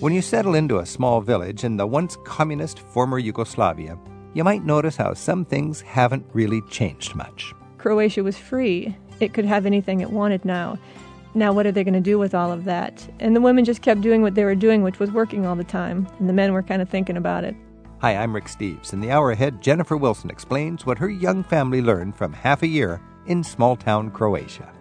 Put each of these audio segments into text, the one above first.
When you settle into a small village in the once communist former Yugoslavia, you might notice how some things haven't really changed much. Croatia was free. It could have anything it wanted now. Now, what are they going to do with all of that? And the women just kept doing what they were doing, which was working all the time. And the men were kind of thinking about it. Hi, I'm Rick Steves. In the hour ahead, Jennifer Wilson explains what her young family learned from half a year in small town Croatia.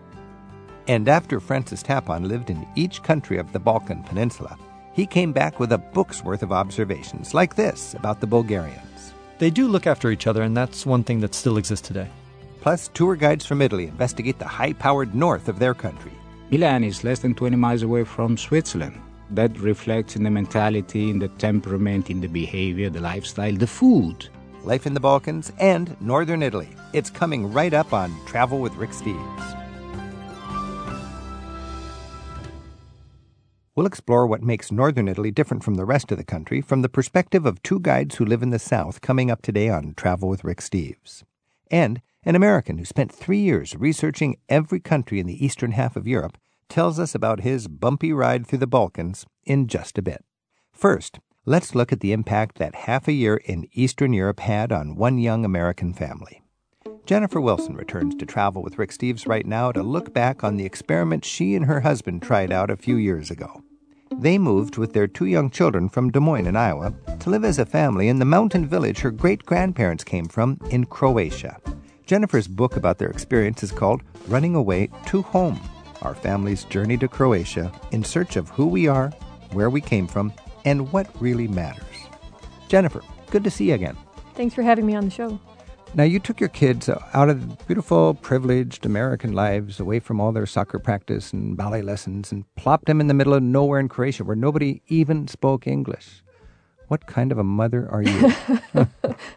And after Francis Tapon lived in each country of the Balkan Peninsula, he came back with a book's worth of observations like this about the Bulgarians. They do look after each other, and that's one thing that still exists today. Plus, tour guides from Italy investigate the high powered north of their country. Milan is less than 20 miles away from Switzerland. That reflects in the mentality, in the temperament, in the behavior, the lifestyle, the food. Life in the Balkans and Northern Italy. It's coming right up on Travel with Rick Steves. We'll explore what makes northern Italy different from the rest of the country from the perspective of two guides who live in the South coming up today on Travel with Rick Steves. And an American who spent three years researching every country in the eastern half of Europe tells us about his bumpy ride through the Balkans in just a bit. First, let's look at the impact that half a year in Eastern Europe had on one young American family. Jennifer Wilson returns to travel with Rick Steves right now to look back on the experiment she and her husband tried out a few years ago. They moved with their two young children from Des Moines in Iowa to live as a family in the mountain village her great grandparents came from in Croatia. Jennifer's book about their experience is called Running Away to Home Our Family's Journey to Croatia in Search of Who We Are, Where We Came From, and What Really Matters. Jennifer, good to see you again. Thanks for having me on the show. Now, you took your kids out of beautiful, privileged American lives, away from all their soccer practice and ballet lessons, and plopped them in the middle of nowhere in Croatia where nobody even spoke English. What kind of a mother are you?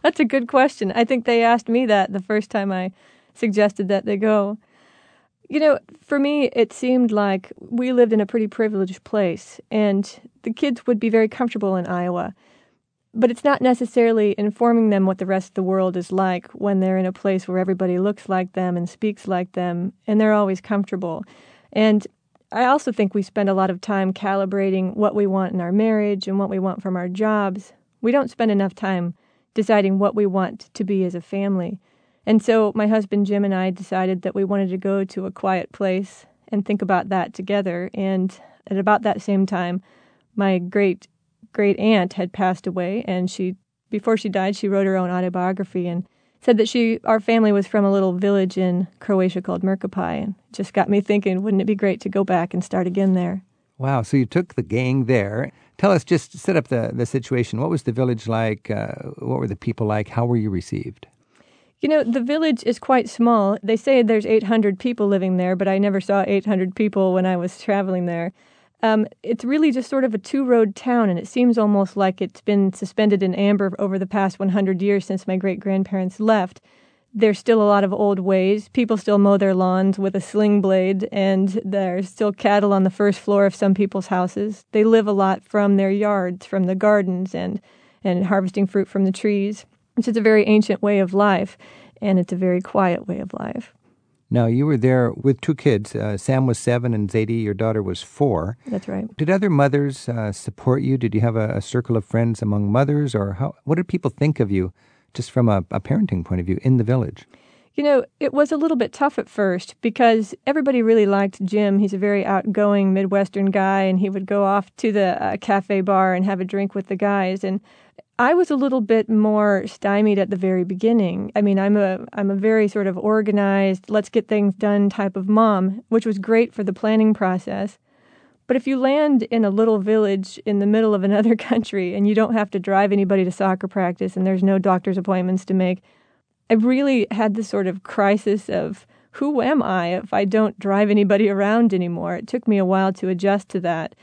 That's a good question. I think they asked me that the first time I suggested that they go. You know, for me, it seemed like we lived in a pretty privileged place, and the kids would be very comfortable in Iowa but it's not necessarily informing them what the rest of the world is like when they're in a place where everybody looks like them and speaks like them and they're always comfortable. And I also think we spend a lot of time calibrating what we want in our marriage and what we want from our jobs. We don't spend enough time deciding what we want to be as a family. And so my husband Jim and I decided that we wanted to go to a quiet place and think about that together. And at about that same time, my great great aunt had passed away, and she before she died, she wrote her own autobiography and said that she our family was from a little village in Croatia called Mrkopalj, and just got me thinking, wouldn't it be great to go back and start again there? Wow! So you took the gang there. Tell us, just set up the the situation. What was the village like? Uh, what were the people like? How were you received? You know, the village is quite small. They say there's 800 people living there, but I never saw 800 people when I was traveling there. Um, it's really just sort of a two road town, and it seems almost like it's been suspended in amber over the past 100 years since my great grandparents left. There's still a lot of old ways. People still mow their lawns with a sling blade, and there's still cattle on the first floor of some people's houses. They live a lot from their yards, from the gardens, and, and harvesting fruit from the trees. It's just a very ancient way of life, and it's a very quiet way of life. Now, you were there with two kids. Uh, Sam was seven, and Zadie, your daughter, was four. That's right. Did other mothers uh, support you? Did you have a, a, circle of friends among mothers, or how, what did people think of you, just from a, a parenting point of view, in the village? You know, it was a little bit tough at first because everybody really liked Jim. He's a very outgoing Midwestern guy, and he would go off to the uh, cafe bar and have a drink with the guys. And I was a little bit more stymied at the very beginning. I mean, I'm a I'm a very sort of organized, let's get things done type of mom, which was great for the planning process. But if you land in a little village in the middle of another country and you don't have to drive anybody to soccer practice and there's no doctor's appointments to make, I really had this sort of crisis of who am I if I don't drive anybody around anymore? It took me a while to adjust to that.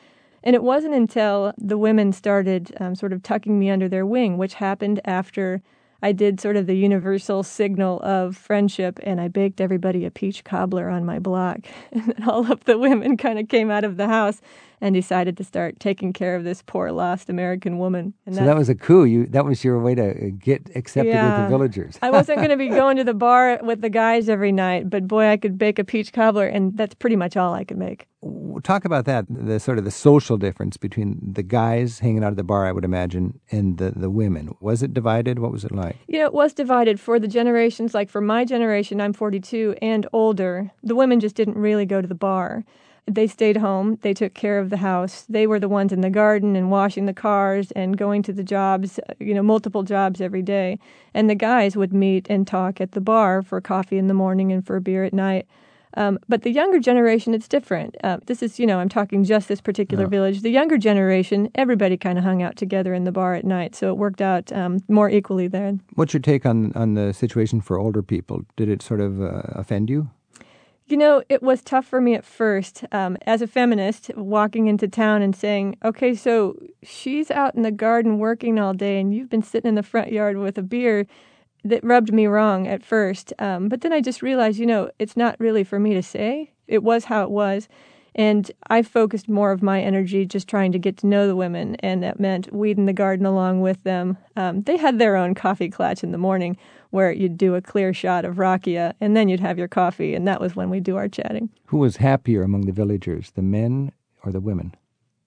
And it wasn't until the women started um, sort of tucking me under their wing, which happened after I did sort of the universal signal of friendship and I baked everybody a peach cobbler on my block. And all of the women kind of came out of the house and decided to start taking care of this poor lost American woman. And so that, was a coup. You that was your way to get accepted yeah, with the villagers. I wasn't going to be going to the bar with the guys every night, but boy, I could bake a peach cobbler, and that's pretty much all I could make. Talk about that. The sort of the social difference between the guys hanging out at the bar, I would imagine, and the the women. Was it divided? What was it like? You know, it was divided for the generations. Like for my generation, I'm 42 and older. The women just didn't really go to the bar they stayed home. They took care of the house. They were the ones in the garden and washing the cars and going to the jobs, you know, multiple jobs every day. And the guys would meet and talk at the bar for coffee in the morning and for a beer at night. Um, but the younger generation, it's different. Uh, this is, you know, I'm talking just this particular yeah. village. The younger generation, everybody kind of hung out together in the bar at night, so it worked out um, more equally then. What's your take on on the situation for older people? Did it sort of uh, offend you? You know, it was tough for me at first um, as a feminist, walking into town and saying, okay, so she's out in the garden working all day and you've been sitting in the front yard with a beer. That rubbed me wrong at first. Um, but then I just realized, you know, it's not really for me to say. It was how it was. And I focused more of my energy just trying to get to know the women, and that meant weeding the garden along with them. Um, they had their own coffee klatch in the morning where you'd do a clear shot of rakia, and then you'd have your coffee, and that was when we'd do our chatting. Who was happier among the villagers, the men or the women?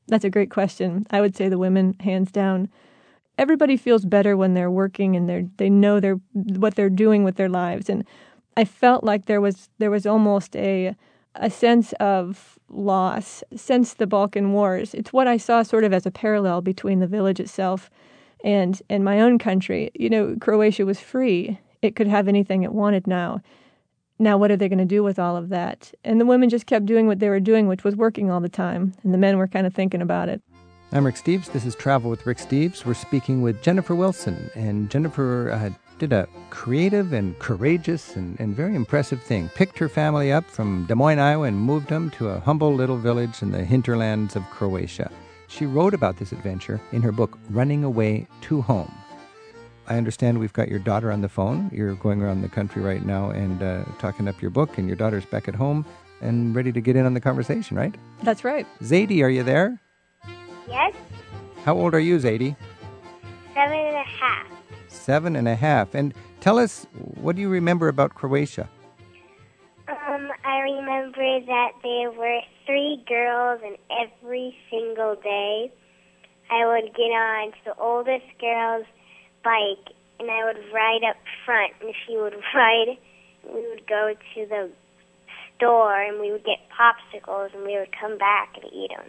That's a great question. I would say the women, hands down. Everybody feels better when they're working and they're they know they're what they're doing with their lives, and I felt like there was there was almost a a sense of loss since the Balkan Wars. It's what I saw sort of as a parallel between the village itself and and my own country. You know, Croatia was free; it could have anything it wanted now. Now, what are they going to do with all of that? And the women just kept doing what they were doing, which was working all the time, and the men were kind of thinking about it. I'm Rick Steves. This is Travel with Rick Steves. We're speaking with Jennifer Wilson, and Jennifer uh, did a creative and courageous and, and very impressive thing. Picked her family up from Des Moines, Iowa, and moved them to a humble little village in the hinterlands of Croatia. She wrote about this adventure in her book, Running Away to Home. I understand we've got your daughter on the phone. You're going around the country right now and uh, talking up your book, and your daughter's back at home and ready to get in on the conversation, right? That's right. Zadie, are you there? Yes. How old are you, Zadie? Seven and a half. Seven and a half. And tell us, what do you remember about Croatia? Um, I remember that there were three girls, and every single day I would get on to the oldest girl's bike, and I would ride up front, and she would ride. We would go to the store, and we would get popsicles, and we would come back and eat them.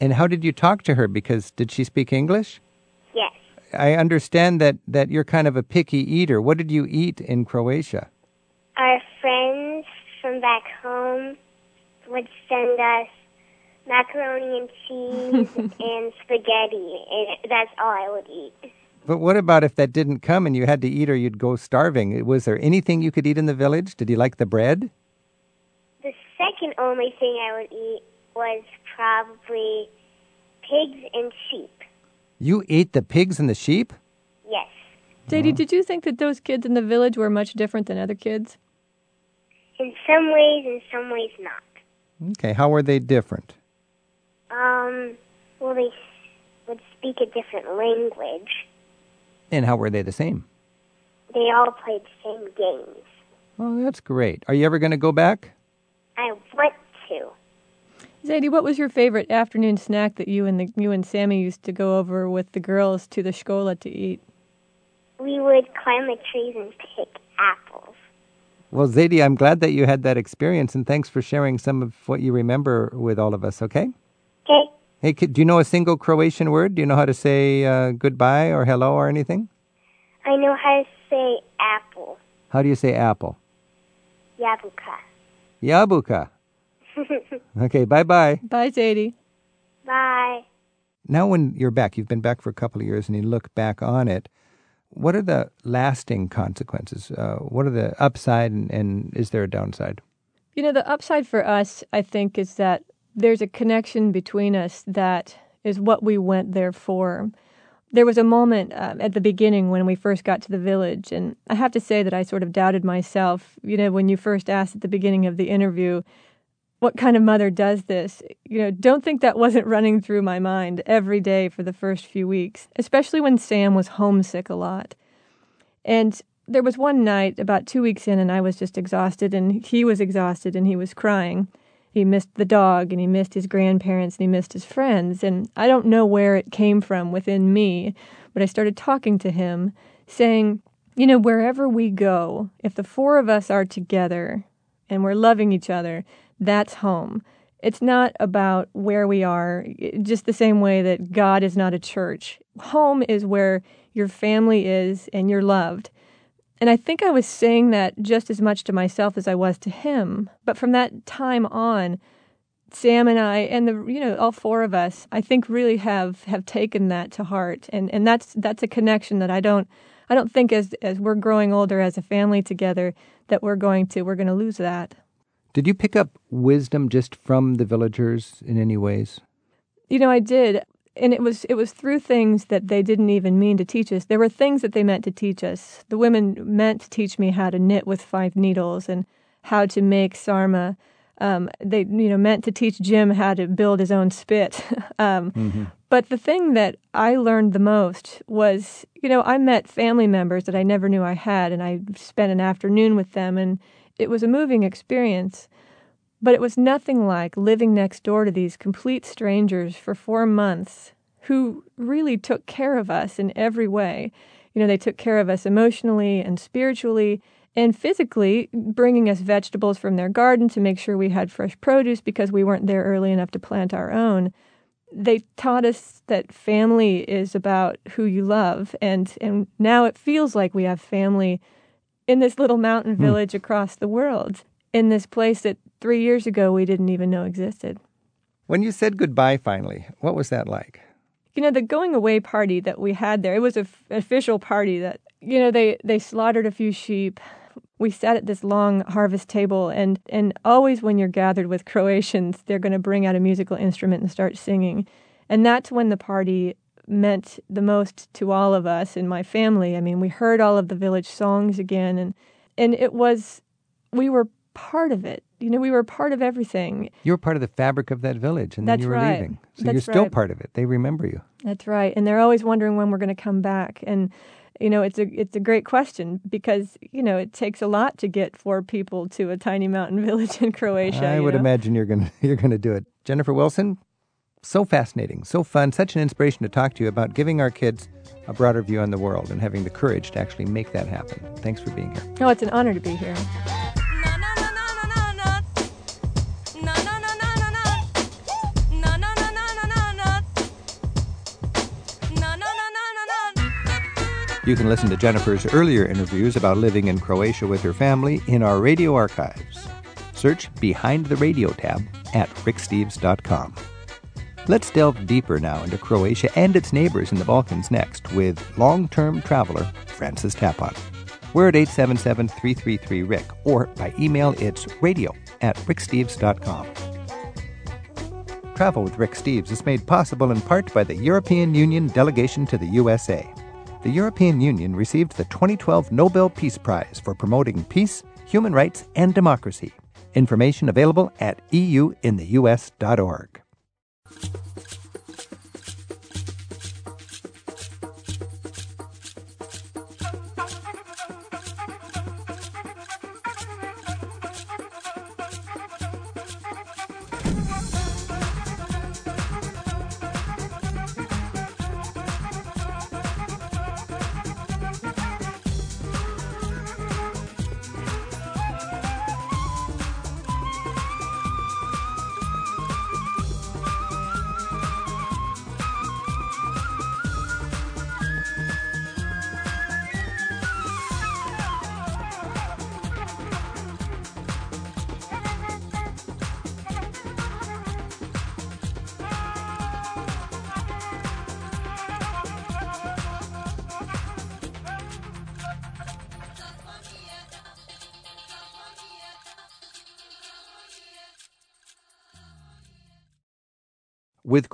And how did you talk to her? Because did she speak English? Yes. I understand that, that you're kind of a picky eater. What did you eat in Croatia? Our from back home would send us macaroni and cheese and spaghetti, and that's all I would eat. But what about if that didn't come and you had to eat or you'd go starving? Was there anything you could eat in the village? Did you like the bread? The second only thing I would eat was probably pigs and sheep. You ate the pigs and the sheep? Yes. Zadie, did you think that those kids in the village were much different than other kids? In some ways, in some ways not. Okay, how were they different? Um, well, they would speak a different language. And how were they the same? They all played the same games. Oh, that's great. Are you ever going to go back? I want to. Zadie, what was your favorite afternoon snack that you and the you and Sammy used to go over with the girls to the Shkola to eat? We would climb the trees and pick apples. Well, Zadie, I'm glad that you had that experience, and thanks for sharing some of what you remember with all of us. Okay. Okay. Hey, do you know a single Croatian word? Do you know how to say uh, goodbye or hello or anything? I know how to say apple. How do you say apple? Jabuka. Jabuka. okay, bye bye. Bye, Zadie. Bye. Now, when you're back, you've been back for a couple of years, and you look back on it. What are the lasting consequences? Uh, what are the upside, and, and is there a downside? You know, the upside for us, I think, is that there's a connection between us that is what we went there for. There was a moment um, at the beginning when we first got to the village, and I have to say that I sort of doubted myself. You know, when you first asked at the beginning of the interview, what kind of mother does this? You know, don't think that wasn't running through my mind every day for the first few weeks, especially when Sam was homesick a lot. And there was one night about two weeks in, and I was just exhausted, and he was exhausted, and he was crying. He missed the dog, and he missed his grandparents, and he missed his friends. And I don't know where it came from within me, but I started talking to him, saying, You know, wherever we go, if the four of us are together and we're loving each other, that's home. It's not about where we are, just the same way that God is not a church. Home is where your family is and you're loved. And I think I was saying that just as much to myself as I was to him. But from that time on, Sam and I and the you know all four of us I think really have have taken that to heart and and that's that's a connection that I don't I don't think as as we're growing older as a family together that we're going to we're going to lose that. Did you pick up wisdom just from the villagers in any ways? You know, I did. And it was it was through things that they didn't even mean to teach us. There were things that they meant to teach us. The women meant to teach me how to knit with five needles and how to make sarma. Um, they you know meant to teach Jim how to build his own spit. um, mm-hmm. But the thing that I learned the most was, you know, I met family members that I never knew I had, and I spent an afternoon with them, and it was a moving experience, but it was nothing like living next door to these complete strangers for four months who really took care of us in every way. You know, they took care of us emotionally and spiritually and physically, bringing us vegetables from their garden to make sure we had fresh produce because we weren't there early enough to plant our own. They taught us that family is about who you love, and, and now it feels like we have family in this little mountain hmm. village across the world, in this place that three years ago we didn't even know existed. When you said goodbye finally, what was that like? You know, the going away party that we had there, it was an f- official party that, you know, they, they slaughtered a few sheep. We sat at this long harvest table, and, and always when you're gathered with Croatians, they're going to bring out a musical instrument and start singing. And that's when the party meant the most to all of us in my family. I mean, we heard all of the village songs again, and and it was we were part of it. You know, we were part of everything. You were part of the fabric of that village, and That's then you were right. leaving. So That's you're still right. part of it. They remember you. That's right, and they're always wondering when we're going to come back. And you know, it's a it's a great question because you know it takes a lot to get four people to a tiny mountain village in Croatia. I would know? imagine you're going to you're going to do it. Jennifer Wilson, so fascinating, so fun, such an inspiration to talk to you about giving our kids a broader view on the world and having the courage to actually make that happen. Thanks for being here. Oh, it's an honor to be here. You can listen to Jennifer's earlier interviews about living in Croatia with her family in our radio archives. Search Behind the Radio tab at ricksteves.com. Let's delve deeper now into Croatia and its neighbors in the Balkans next with long term traveler Francis Tapon. We're at 877 333 Rick, or by email it's radio at ricksteves.com. Travel with Rick Steves is made possible in part by the European Union delegation to the USA. The European Union received the 2012 Nobel Peace Prize for promoting peace, human rights, and democracy. Information available at euintheus.org. With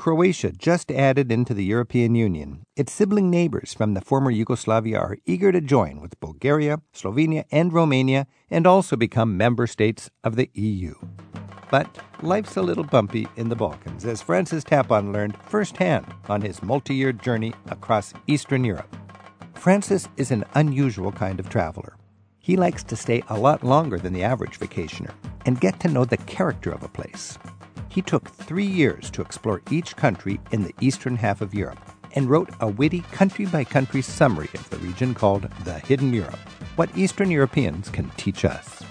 Croatia just added into the European Union, its sibling neighbors from the former Yugoslavia are eager to join with Bulgaria, Slovenia, and Romania and also become member states of the EU. But life's a little bumpy in the Balkans, as Francis Tapon learned firsthand on his multi year journey across Eastern Europe. Francis is an unusual kind of traveler. He likes to stay a lot longer than the average vacationer and get to know the character of a place. He took three years to explore each country in the eastern half of Europe and wrote a witty country by country summary of the region called The Hidden Europe What Eastern Europeans Can Teach Us.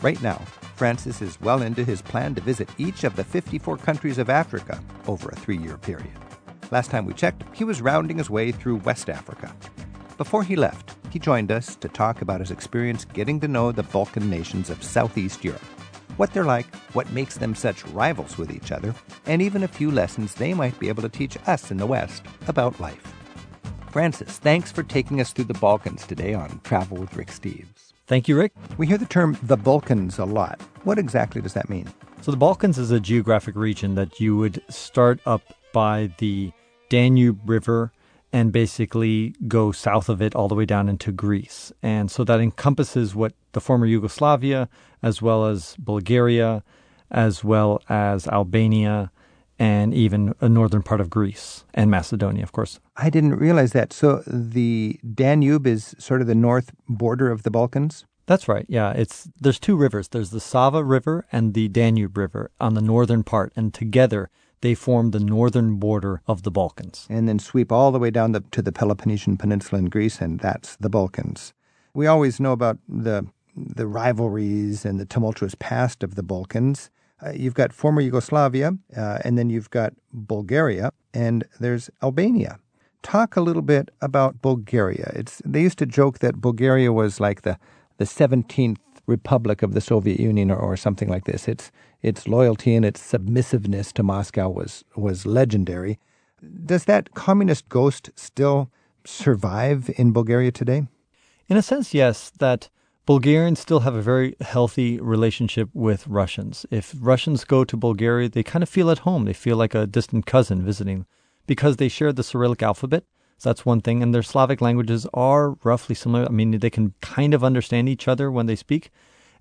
Right now, Francis is well into his plan to visit each of the 54 countries of Africa over a three year period. Last time we checked, he was rounding his way through West Africa. Before he left, he joined us to talk about his experience getting to know the Balkan nations of Southeast Europe, what they're like, what makes them such rivals with each other, and even a few lessons they might be able to teach us in the West about life. Francis, thanks for taking us through the Balkans today on Travel with Rick Steves. Thank you, Rick. We hear the term the Balkans a lot. What exactly does that mean? So, the Balkans is a geographic region that you would start up by the Danube River and basically go south of it all the way down into Greece. And so that encompasses what the former Yugoslavia, as well as Bulgaria, as well as Albania, and even a northern part of Greece and Macedonia, of course. I didn't realize that. So the Danube is sort of the north border of the Balkans? That's right. Yeah, it's there's two rivers. There's the Sava River and the Danube River on the northern part, and together they form the northern border of the Balkans. And then sweep all the way down the, to the Peloponnesian Peninsula in Greece, and that's the Balkans. We always know about the the rivalries and the tumultuous past of the Balkans. Uh, you've got former Yugoslavia, uh, and then you've got Bulgaria, and there's Albania. Talk a little bit about Bulgaria. It's they used to joke that Bulgaria was like the the 17th republic of the Soviet Union or, or something like this. Its its loyalty and its submissiveness to Moscow was was legendary. Does that communist ghost still survive in Bulgaria today? In a sense, yes. That Bulgarians still have a very healthy relationship with Russians. If Russians go to Bulgaria, they kind of feel at home. They feel like a distant cousin visiting because they share the Cyrillic alphabet. So that's one thing. And their Slavic languages are roughly similar. I mean, they can kind of understand each other when they speak.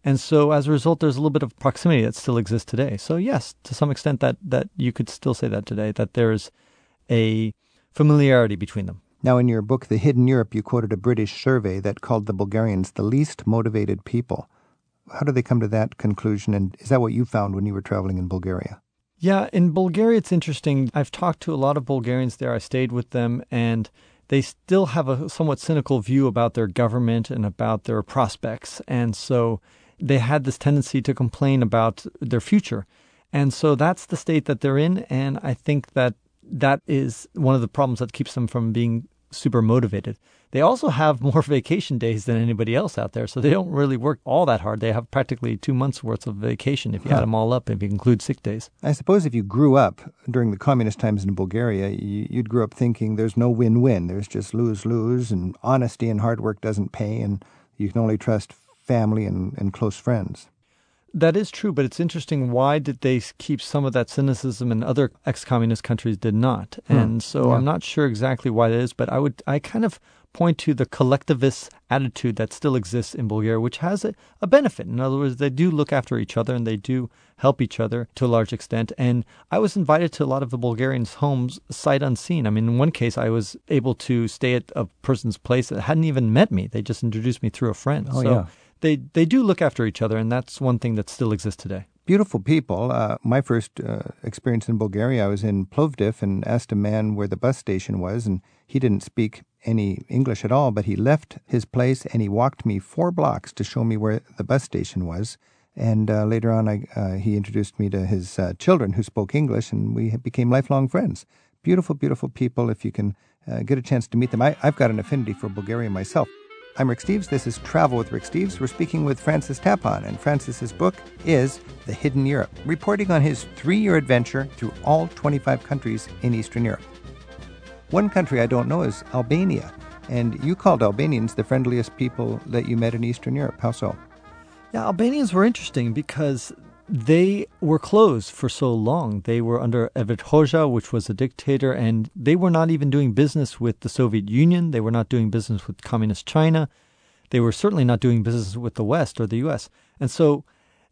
And so as a result, there's a little bit of proximity that still exists today. So yes, to some extent that, that you could still say that today, that there's a familiarity between them. Now, in your book, The Hidden Europe, you quoted a British survey that called the Bulgarians the least motivated people. How did they come to that conclusion? And is that what you found when you were traveling in Bulgaria? Yeah, in Bulgaria, it's interesting. I've talked to a lot of Bulgarians there. I stayed with them, and they still have a somewhat cynical view about their government and about their prospects. And so they had this tendency to complain about their future. And so that's the state that they're in. And I think that that is one of the problems that keeps them from being super motivated. They also have more vacation days than anybody else out there, so they don't really work all that hard. They have practically two months worth of vacation if you huh. add them all up, if you include sick days. I suppose if you grew up during the communist times in Bulgaria, you'd grow up thinking there's no win-win. There's just lose-lose, and honesty and hard work doesn't pay, and you can only trust family and, and close friends. That is true, but it's interesting. Why did they keep some of that cynicism and other ex-communist countries did not? Hmm. And so yeah. I'm not sure exactly why that is, but I would I kind of point to the collectivist attitude that still exists in Bulgaria, which has a, a, benefit. In other words, they do look after each other and they do help each other to a large extent. And I was invited to a lot of the Bulgarians' homes sight unseen. I mean, in one case, I was able to stay at a person's place that hadn't even met me. They just introduced me through a friend. Oh, so yeah they they do look after each other, and that's one thing that still exists today. Beautiful people. Uh, my first uh, experience in Bulgaria, I was in Plovdiv and asked a man where the bus station was, and he didn't speak any English at all, but he left his place and he walked me four blocks to show me where the bus station was. And uh, later on, I, uh, he introduced me to his uh, children who spoke English, and we became lifelong friends. Beautiful, beautiful people. If you can uh, get a chance to meet them, I, I've got an affinity for Bulgaria myself. I'm Rick Steves. This is Travel with Rick Steves. We're speaking with Francis Tapon, and Francis's book is The Hidden Europe, reporting on his three year adventure through all 25 countries in Eastern Europe. One country I don't know is Albania, and you called Albanians the friendliest people that you met in Eastern Europe. How so? Yeah, Albanians were interesting because they were closed for so long. They were under Enver Hoxha, which was a dictator, and they were not even doing business with the Soviet Union. They were not doing business with communist China. They were certainly not doing business with the West or the U.S. And so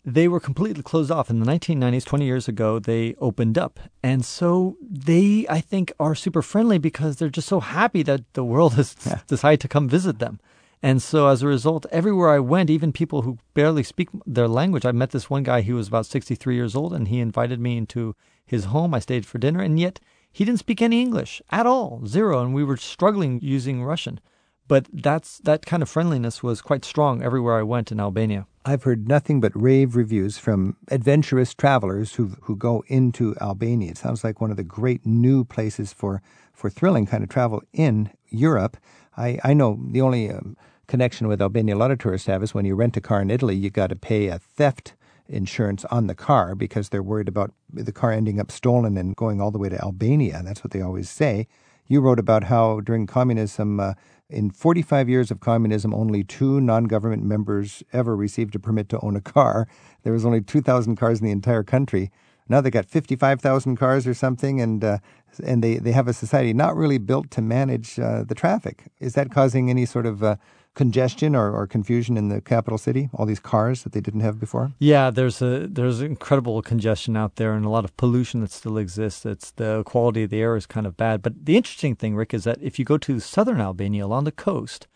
they were completely closed off. In the 1990s, 20 years ago, they opened up. And so they, I think, are super friendly because they're just so happy that the world has yeah. decided to come visit them. And so as a result, everywhere I went, even people who barely speak their language, I met this one guy, he was about 63 years old, and he invited me into his home. I stayed for dinner, and yet he didn't speak any English at all, zero. And we were struggling using Russian. But that's that kind of friendliness was quite strong everywhere I went in Albania. I've heard nothing but rave reviews from adventurous travelers who who go into Albania. It sounds like one of the great new places for for thrilling kind of travel in Europe. I I know the only um, connection with Albania a lot of tourists have is when you rent a car in Italy, you got to pay a theft insurance on the car because they're worried about the car ending up stolen and going all the way to Albania. That's what they always say. You wrote about how during communism. Uh, in 45 years of communism, only two non government members ever received a permit to own a car. There was only 2,000 cars in the entire country. Now they got 55,000 cars or something, and uh, and they, they have a society not really built to manage uh, the traffic. Is that causing any sort of uh, congestion or, or confusion in the capital city? All these cars that they didn't have before. Yeah, there's a there's incredible congestion out there and a lot of pollution that still exists. It's the quality of the air is kind of bad. But the interesting thing, Rick, is that if you go to southern Albania along the coast,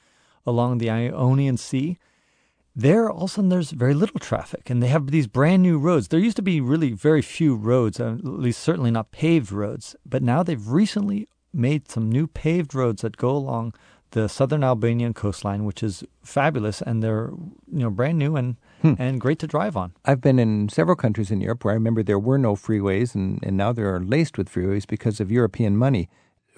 along the Ionian Sea, there all of a sudden there's very little traffic and they have these brand new roads there used to be really very few roads uh, at least certainly not paved roads but now they've recently made some new paved roads that go along the southern Albanian coastline, which is fabulous, and they're you know brand new and hmm. and great to drive on. I've been in several countries in Europe where I remember there were no freeways, and, and now they are laced with freeways because of European money.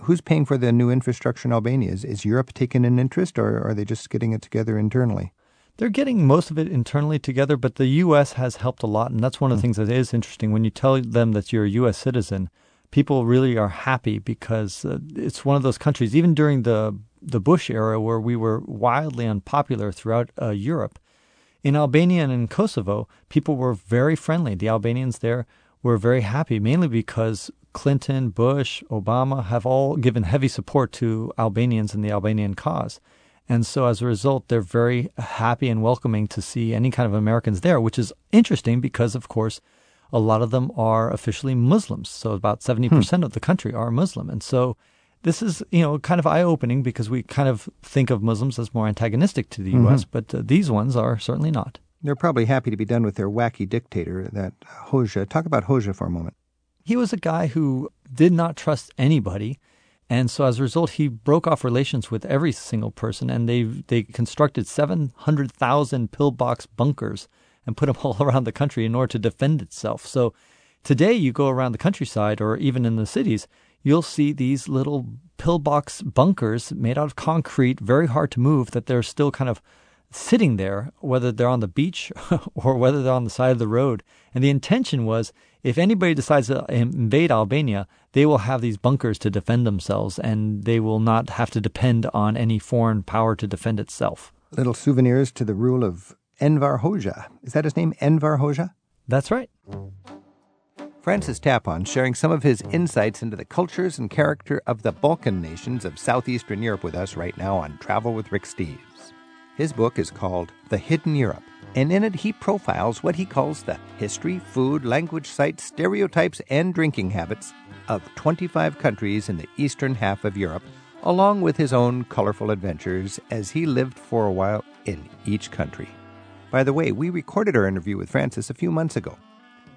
Who's paying for the new infrastructure in Albania? Is, is Europe taking an interest, or are they just getting it together internally? They're getting most of it internally together, but the U.S. has helped a lot, and that's one of the hmm. things that is interesting. When you tell them that you're a U.S. citizen, people really are happy because uh, it's one of those countries. Even during the the Bush era, where we were wildly unpopular throughout uh, Europe, in Albania and in Kosovo, people were very friendly. The Albanians there were very happy, mainly because Clinton, Bush, Obama have all given heavy support to Albanians and the Albanian cause. And so as a result, they're very happy and welcoming to see any kind of Americans there, which is interesting because, of course, a lot of them are officially Muslims. So about 70% hmm. of the country are Muslim. And so this is, you know, kind of eye opening because we kind of think of Muslims as more antagonistic to the mm-hmm. U.S., but uh, these ones are certainly not. They're probably happy to be done with their wacky dictator, that Hoxha. Talk about Hoxha for a moment. He was a guy who did not trust anybody. And so as a result, he broke off relations with every single person, and they they constructed 700,000 pillbox bunkers and put them all around the country in order to defend itself. So today, you go around the countryside or even in the cities, you'll see these little pillbox bunkers made out of concrete, very hard to move, that they're still kind of sitting there, whether they're on the beach or whether they're on the side of the road. And the intention was if anybody decides to invade Albania, they will have these bunkers to defend themselves and they will not have to depend on any foreign power to defend itself. Little souvenirs to the rule of Enver Hoxha. Is that his name, Enver Hoxha? That's right. Francis Tapon sharing some of his insights into the cultures and character of the Balkan nations of southeastern Europe with us right now on Travel with Rick Steves. His book is called The Hidden Europe, and in it he profiles what he calls the history, food, language, sites, stereotypes, and drinking habits of 25 countries in the eastern half of Europe, along with his own colorful adventures as he lived for a while in each country. By the way, we recorded our interview with Francis a few months ago.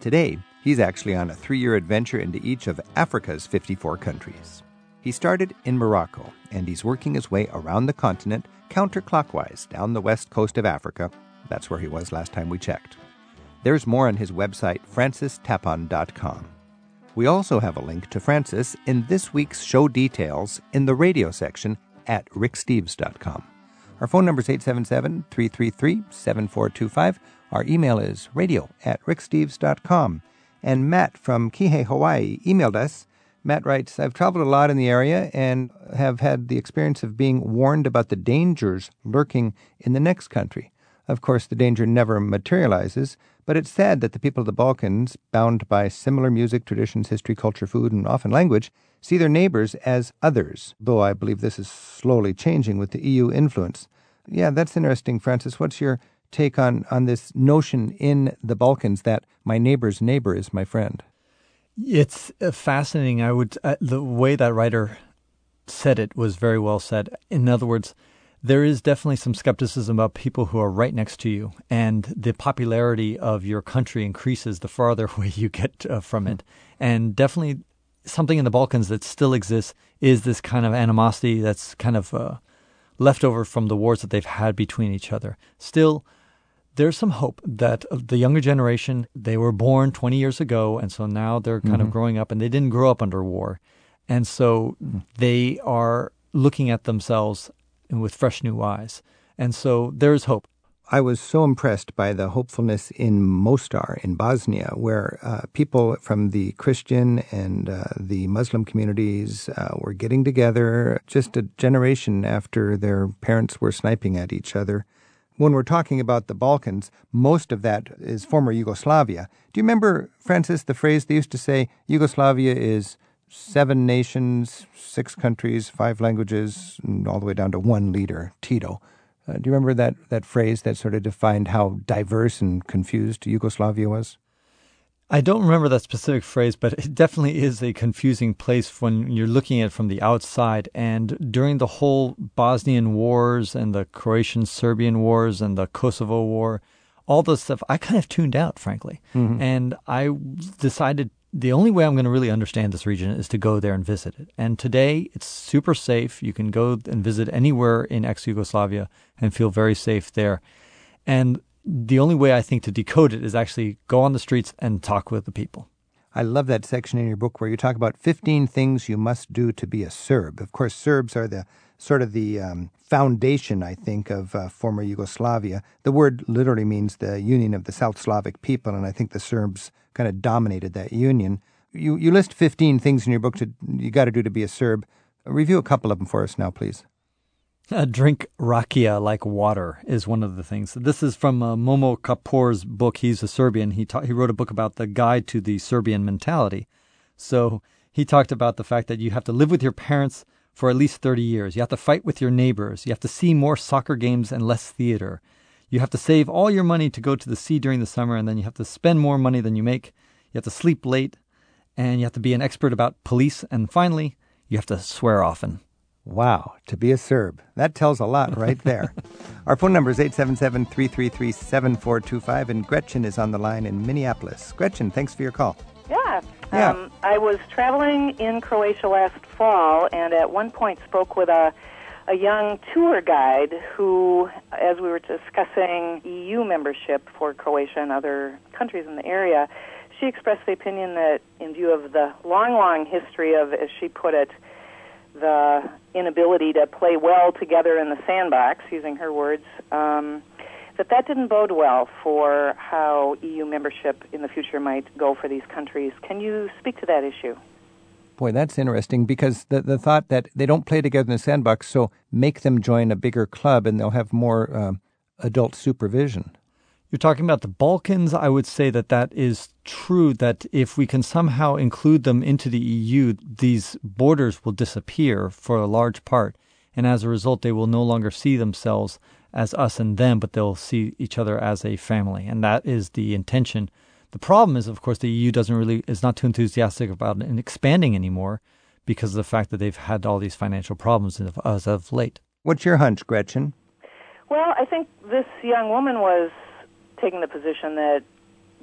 Today, He's actually on a three year adventure into each of Africa's 54 countries. He started in Morocco, and he's working his way around the continent counterclockwise down the west coast of Africa. That's where he was last time we checked. There's more on his website, francistapon.com. We also have a link to Francis in this week's show details in the radio section at ricksteves.com. Our phone number is 877 333 7425. Our email is radio at ricksteves.com. And Matt from Kihei, Hawaii, emailed us. Matt writes, I've traveled a lot in the area and have had the experience of being warned about the dangers lurking in the next country. Of course, the danger never materializes, but it's sad that the people of the Balkans, bound by similar music, traditions, history, culture, food, and often language, see their neighbors as others, though I believe this is slowly changing with the EU influence. Yeah, that's interesting, Francis. What's your take on, on this notion in the Balkans that my neighbor's neighbor is my friend? It's uh, fascinating. I would uh, the way that writer said it was very well said. In other words, there is definitely some skepticism about people who are right next to you, and the popularity of your country increases the farther away you get uh, from it. And definitely, something in the Balkans that still exists is this kind of animosity that's kind of uh, left over from the wars that they've had between each other. Still, there's some hope that the younger generation they were born 20 years ago and so now they're kind mm-hmm. of growing up and they didn't grow up under war and so they are looking at themselves with fresh new eyes. And so there's hope. I was so impressed by the hopefulness in Mostar in Bosnia, where uh, people from the Christian and uh, the Muslim communities uh, were getting together just a generation after their parents were sniping at each other. When we're talking about the Balkans, most of that is former Yugoslavia. Do you remember, Francis, the phrase they used to say Yugoslavia is seven nations, six countries, five languages, and all the way down to one leader, Tito? Uh, do you remember that, that phrase that sort of defined how diverse and confused Yugoslavia was? I don't remember that specific phrase, but it definitely is a confusing place when you're looking at it from the outside. And during the whole Bosnian wars and the Croatian Serbian wars and the Kosovo war, all this stuff, I kind of tuned out, frankly. Mm-hmm. And I decided the only way I'm going to really understand this region is to go there and visit it. And today it's super safe. You can go and visit anywhere in ex Yugoslavia and feel very safe there. And the only way I think to decode it is actually go on the streets and talk with the people. I love that section in your book where you talk about 15 things you must do to be a Serb. Of course, Serbs are the sort of the um, foundation, I think, of uh, former Yugoslavia. The word literally means the union of the South Slavic people, and I think the Serbs kind of dominated that union. You, you list 15 things in your book to, you got to do to be a Serb. Review a couple of them for us now, please. Uh, drink rakia like water is one of the things. This is from uh, Momo Kapor's book. He's a Serbian. He ta- he wrote a book about the guide to the Serbian mentality. So he talked about the fact that you have to live with your parents for at least 30 years. You have to fight with your neighbors. You have to see more soccer games and less theater. You have to save all your money to go to the sea during the summer, and then you have to spend more money than you make. You have to sleep late, and you have to be an expert about police. And finally, you have to swear often. Wow, to be a Serb. That tells a lot right there. Our phone number is 877 333 7425, and Gretchen is on the line in Minneapolis. Gretchen, thanks for your call. Yeah. yeah. Um, I was traveling in Croatia last fall and at one point spoke with a, a young tour guide who, as we were discussing EU membership for Croatia and other countries in the area, she expressed the opinion that, in view of the long, long history of, as she put it, the inability to play well together in the sandbox, using her words, um, that that didn't bode well for how EU membership in the future might go for these countries. Can you speak to that issue? Boy, that's interesting because the, the thought that they don't play together in the sandbox, so make them join a bigger club and they'll have more uh, adult supervision. You're talking about the Balkans. I would say that that is true, that if we can somehow include them into the EU, these borders will disappear for a large part. And as a result, they will no longer see themselves as us and them, but they'll see each other as a family. And that is the intention. The problem is, of course, the EU doesn't really, is not too enthusiastic about expanding anymore because of the fact that they've had all these financial problems as of late. What's your hunch, Gretchen? Well, I think this young woman was taking the position that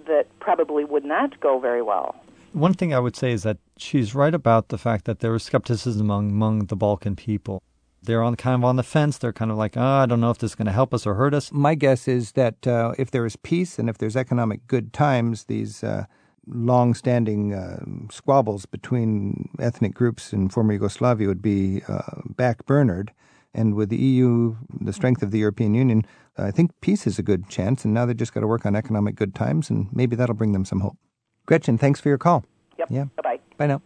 that probably would not go very well. One thing I would say is that she's right about the fact that there was skepticism among, among the Balkan people. They're on kind of on the fence. They're kind of like, oh, I don't know if this is going to help us or hurt us. My guess is that uh, if there is peace and if there's economic good times, these uh, long-standing uh, squabbles between ethnic groups in former Yugoslavia would be uh, backburnered. And with the EU, the strength of the European Union, I think peace is a good chance. And now they've just got to work on economic good times, and maybe that'll bring them some hope. Gretchen, thanks for your call. Yep. Yeah. Bye bye. Bye now.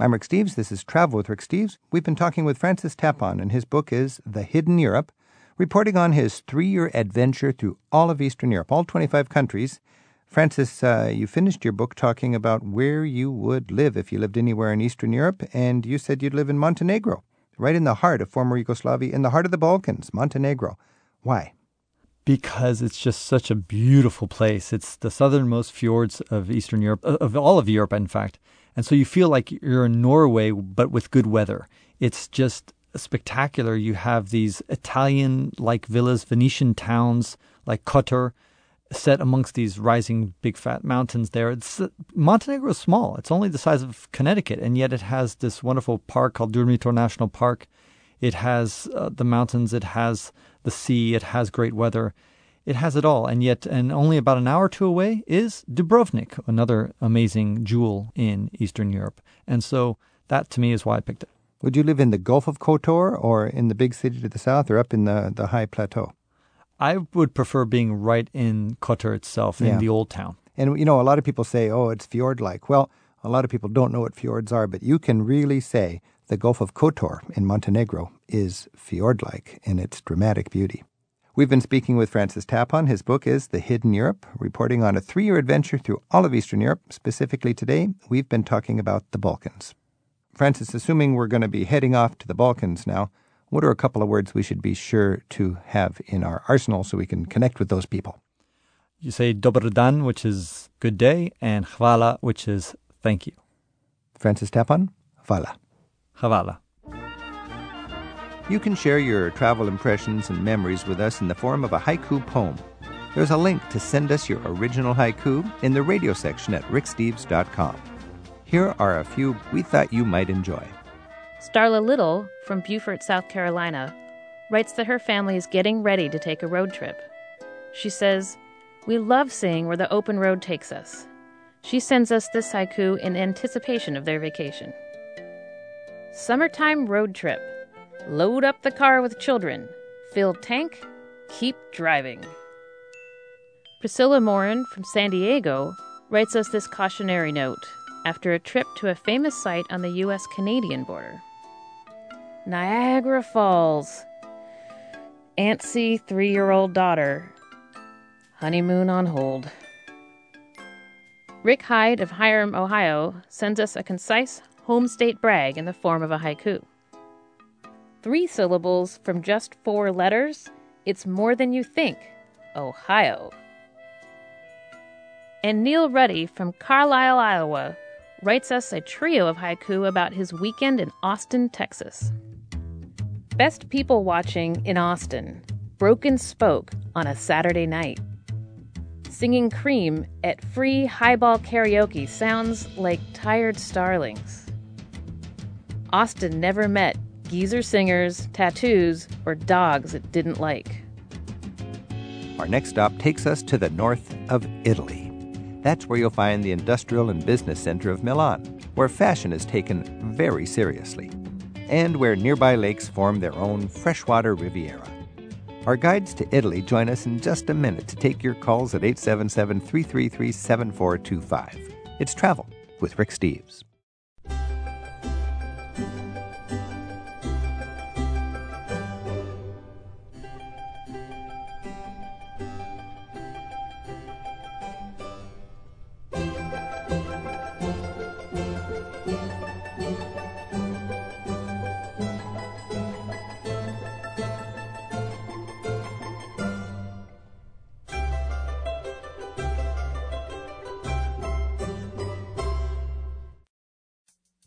I'm Rick Steves. This is Travel with Rick Steves. We've been talking with Francis Tapon, and his book is The Hidden Europe, reporting on his three year adventure through all of Eastern Europe, all 25 countries. Francis, uh, you finished your book talking about where you would live if you lived anywhere in Eastern Europe, and you said you'd live in Montenegro right in the heart of former Yugoslavia, in the heart of the Balkans, Montenegro. Why? because it's just such a beautiful place. It's the southernmost fjords of Eastern Europe, of all of Europe, in fact. And so you feel like you're in Norway, but with good weather. It's just spectacular. You have these Italian like villas, Venetian towns like Kotor, set amongst these rising big fat mountains there. It's Montenegro is small. It's only the size of Connecticut, and yet it has this wonderful park called Durmitor National Park. It has uh, the mountains, it has the sea, it has great weather. It has it all, and yet, and only about an hour or two away is Dubrovnik, another amazing jewel in Eastern Europe. And so that to me is why I picked it. Would you live in the Gulf of Kotor or in the big city to the south or up in the, the high plateau? I would prefer being right in Kotor itself, in the old town. And, you know, a lot of people say, oh, it's fjord like. Well, a lot of people don't know what fjords are, but you can really say the Gulf of Kotor in Montenegro is fjord like in its dramatic beauty. We've been speaking with Francis Tapon. His book is The Hidden Europe, reporting on a three year adventure through all of Eastern Europe. Specifically today, we've been talking about the Balkans. Francis, assuming we're going to be heading off to the Balkans now, what are a couple of words we should be sure to have in our arsenal so we can connect with those people? You say dobar dan, which is good day, and hvala, which is thank you. Francis Tapon, hvala. Hvala. You can share your travel impressions and memories with us in the form of a haiku poem. There's a link to send us your original haiku in the radio section at ricksteves.com. Here are a few we thought you might enjoy. Starla Little from Beaufort, South Carolina, writes that her family is getting ready to take a road trip. She says, We love seeing where the open road takes us. She sends us this haiku in anticipation of their vacation. Summertime road trip. Load up the car with children. Fill tank. Keep driving. Priscilla Morin from San Diego writes us this cautionary note after a trip to a famous site on the U.S. Canadian border. Niagara Falls. Antsy three year old daughter. Honeymoon on hold. Rick Hyde of Hiram, Ohio, sends us a concise home state brag in the form of a haiku. Three syllables from just four letters, it's more than you think. Ohio. And Neil Ruddy from Carlisle, Iowa, writes us a trio of haiku about his weekend in Austin, Texas. Best people watching in Austin. Broken spoke on a Saturday night. Singing cream at free highball karaoke sounds like tired starlings. Austin never met geezer singers, tattoos, or dogs it didn't like. Our next stop takes us to the north of Italy. That's where you'll find the industrial and business center of Milan, where fashion is taken very seriously, and where nearby lakes form their own freshwater riviera. Our guides to Italy join us in just a minute to take your calls at 877 333 7425. It's Travel with Rick Steves.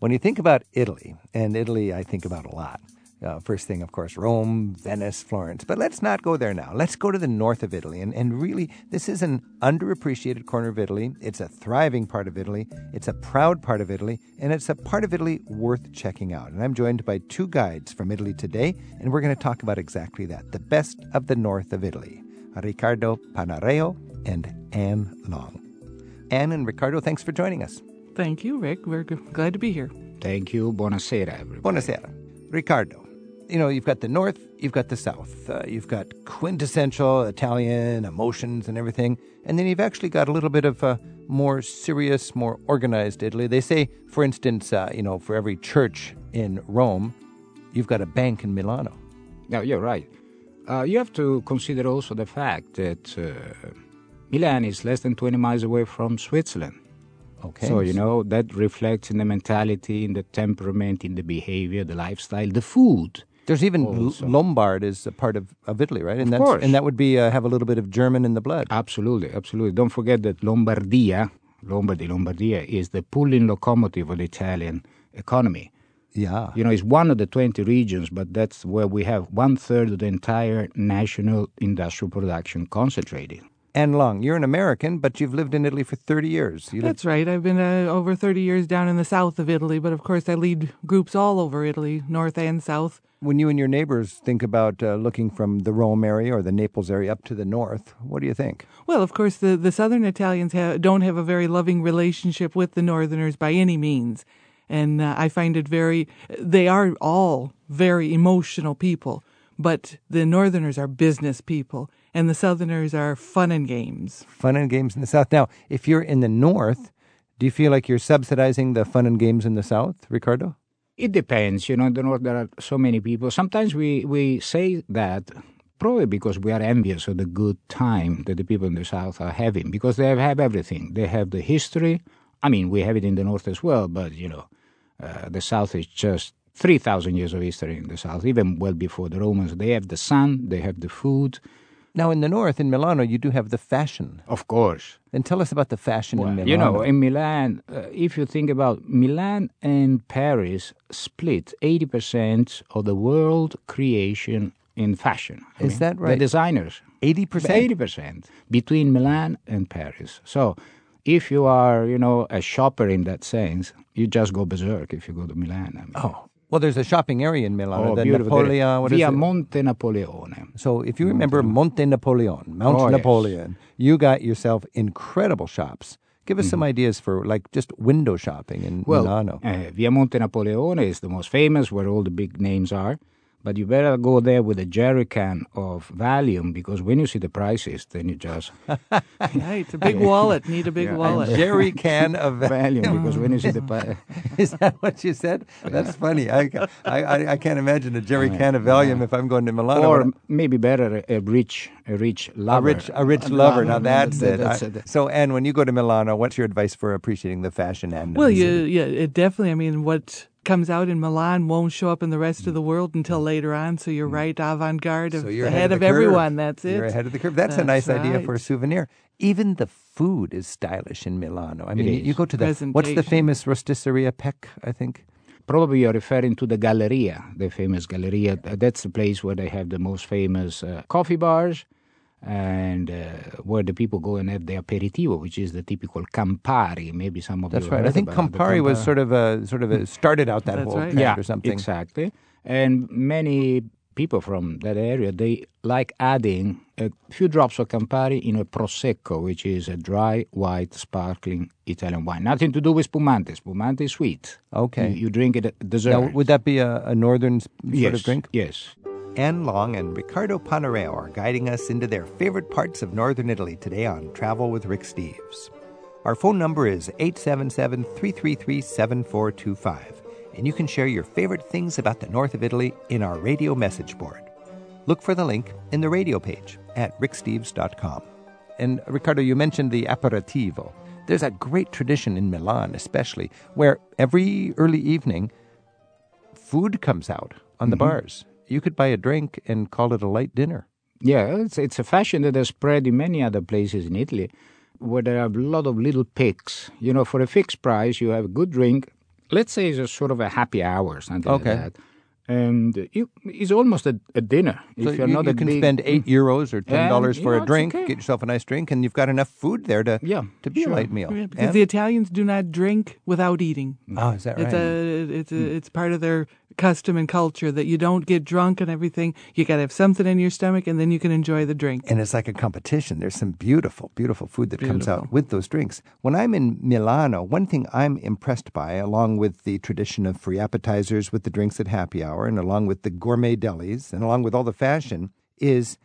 When you think about Italy, and Italy I think about a lot, uh, first thing, of course, Rome, Venice, Florence. But let's not go there now. Let's go to the north of Italy. And, and really, this is an underappreciated corner of Italy. It's a thriving part of Italy. It's a proud part of Italy. And it's a part of Italy worth checking out. And I'm joined by two guides from Italy today. And we're going to talk about exactly that the best of the north of Italy Riccardo Panareo and Anne Long. Anne and Riccardo, thanks for joining us. Thank you, Rick. We're g- glad to be here. Thank you. Buonasera, everybody. Buonasera. Riccardo, you know, you've got the North, you've got the South. Uh, you've got quintessential Italian emotions and everything. And then you've actually got a little bit of a more serious, more organized Italy. They say, for instance, uh, you know, for every church in Rome, you've got a bank in Milano. No, you're right. Uh, you have to consider also the fact that uh, Milan is less than 20 miles away from Switzerland. Okay. So, you know, that reflects in the mentality, in the temperament, in the behavior, the lifestyle, the food. There's even Also. Lombard is a part of, of Italy, right? And Of that's course. and that would be uh, have a little bit of German in the blood. Absolutely, absolutely. Don't forget that Lombardia, Lombardy, Lombardia is the pulling locomotive of the Italian economy. yeah. You know, it's one of the 20 regions, but that's where we have one third of the entire national industrial production concentrated. Anne Long, you're an American, but you've lived in Italy for 30 years. You That's right. I've been uh, over 30 years down in the south of Italy, but of course I lead groups all over Italy, north and south. when you and your neighbors think about uh, looking from the Rome area or the Naples area up to the north, what do you think? Well, of course, the, the southern Italians ha- don't have a very loving relationship with the northerners by any means. And uh, I find it very, they are all very emotional people, but the northerners are business people, and the southerners are fun and games. Fun and games in the south. Now, if you're in the north, do you feel like you're subsidizing the fun and games in the south, Riccardo? It depends. You know, in the north there are so many people. Sometimes we, we say that probably because we are envious of the good time that the people in the south are having because they have, have everything. They have the history. I mean, we have it in the north as well, but you know, uh, the south is just 3,000 years of history in the south, even well before the Romans. They have the sun, they have the food. Now, in the north, in Milano, you do have the fashion. Of course. Then tell us about the fashion in Milano. You know, in Milan, uh, if you think about Milan and Paris split 80% of the world creation in fashion. I Is that right? The designers. 80%? 80% between Milan and Paris. So if you are, you know, a shopper in that sense, you just go berserk if you go to Milan. I mean. Oh, well, there's a shopping area in Milano, Oh, the. Napoleon. What is Via? Monte Napoleone. So if you remember Monte Napoleon, Mount Oh, yes. Napoleon, you got yourself incredible shops. Give us some ideas for like just window shopping in Mm-hmm. Well, Milano. uh, Via Monte Napoleone is the most famous, where all the big names are. But you better go there with a jerry can of Valium because when you see the prices, then you just Right, it's a big wallet. Need a big a wallet. jerry can of Valium because when you see the price, Is that what you said? That's funny. I, I, I- I can't imagine a jerry can of Valium if I'm going to Milano. or maybe better a, a rich, a rich a lover, rich, a rich lover. Now that's That- it. that's I- it. so, Anne, when you go to Milano, what's your advice for appreciating the fashion and Well, the you, yeah, it definitely. I mean, what comes out in Milan won't show up in the rest of the world until later on. So you're right, avant-garde, So you're ahead of, of, the curve. everyone. That's it. You're ahead of the curve. That's, a That's nice idea for a souvenir. Even the food is stylish in Milano. I mean, you- you go to the what's the famous rosticceria Peck? I think. Probably you're referring to the Galleria, the famous Galleria. That's the place where they have the most famous uh, coffee bars and uh, where the people go and have the aperitivo, which is the typical Campari. Maybe some of That's you right. I think about the Campari was sort of a sort of a, started out that That's whole right. trend yeah, or something. exactly. And many people from that area they like adding a few drops of Campari in a prosecco, which is a dry white sparkling Italian wine. Nothing to do with spumante. Spumante is sweet. Okay. you, you drink it at dessert. Now, would that be a, a northern sort yes, of drink? Yes. Anne Long and Riccardo Panareo are guiding us into their favorite parts of northern Italy today on Travel with Rick Steves. Our phone number is 877 333 7425, and you can share your favorite things about the north of Italy in our radio message board. Look for the link in the radio page at ricksteves.com. And Riccardo, you mentioned the aperitivo. There's a great tradition in Milan, especially, where every early evening food comes out on the mm-hmm. bars. You could buy a drink and call it a light dinner. Yeah, it's, it's a fashion that has spread in many other places in Italy where there are a lot of little picks. You know, for a fixed price, you have a good drink. Let's say it's a sort of a happy hour, something Okay. like that. And you, it's almost a, a dinner. So if you're you, not you a can big- spend eight mm. euros or ten dollars for you a drink, okay. get yourself a nice drink, and you've got enough food there to Yeah, to be sure. a light meal. Yeah, because And- the Italians do not drink without eating. oh, is that right? It's a it's a, hmm. it's part of their custom and culture that you don't get drunk and everything. You got to have something in your stomach, and then you can enjoy the drink. and it's like a competition. There's some beautiful, beautiful food that comes out with those drinks. When I'm in Milano, one thing I'm impressed by, along with the tradition of free appetizers with the drinks at happy hour, and along with the gourmet delis, and along with all the fashion, is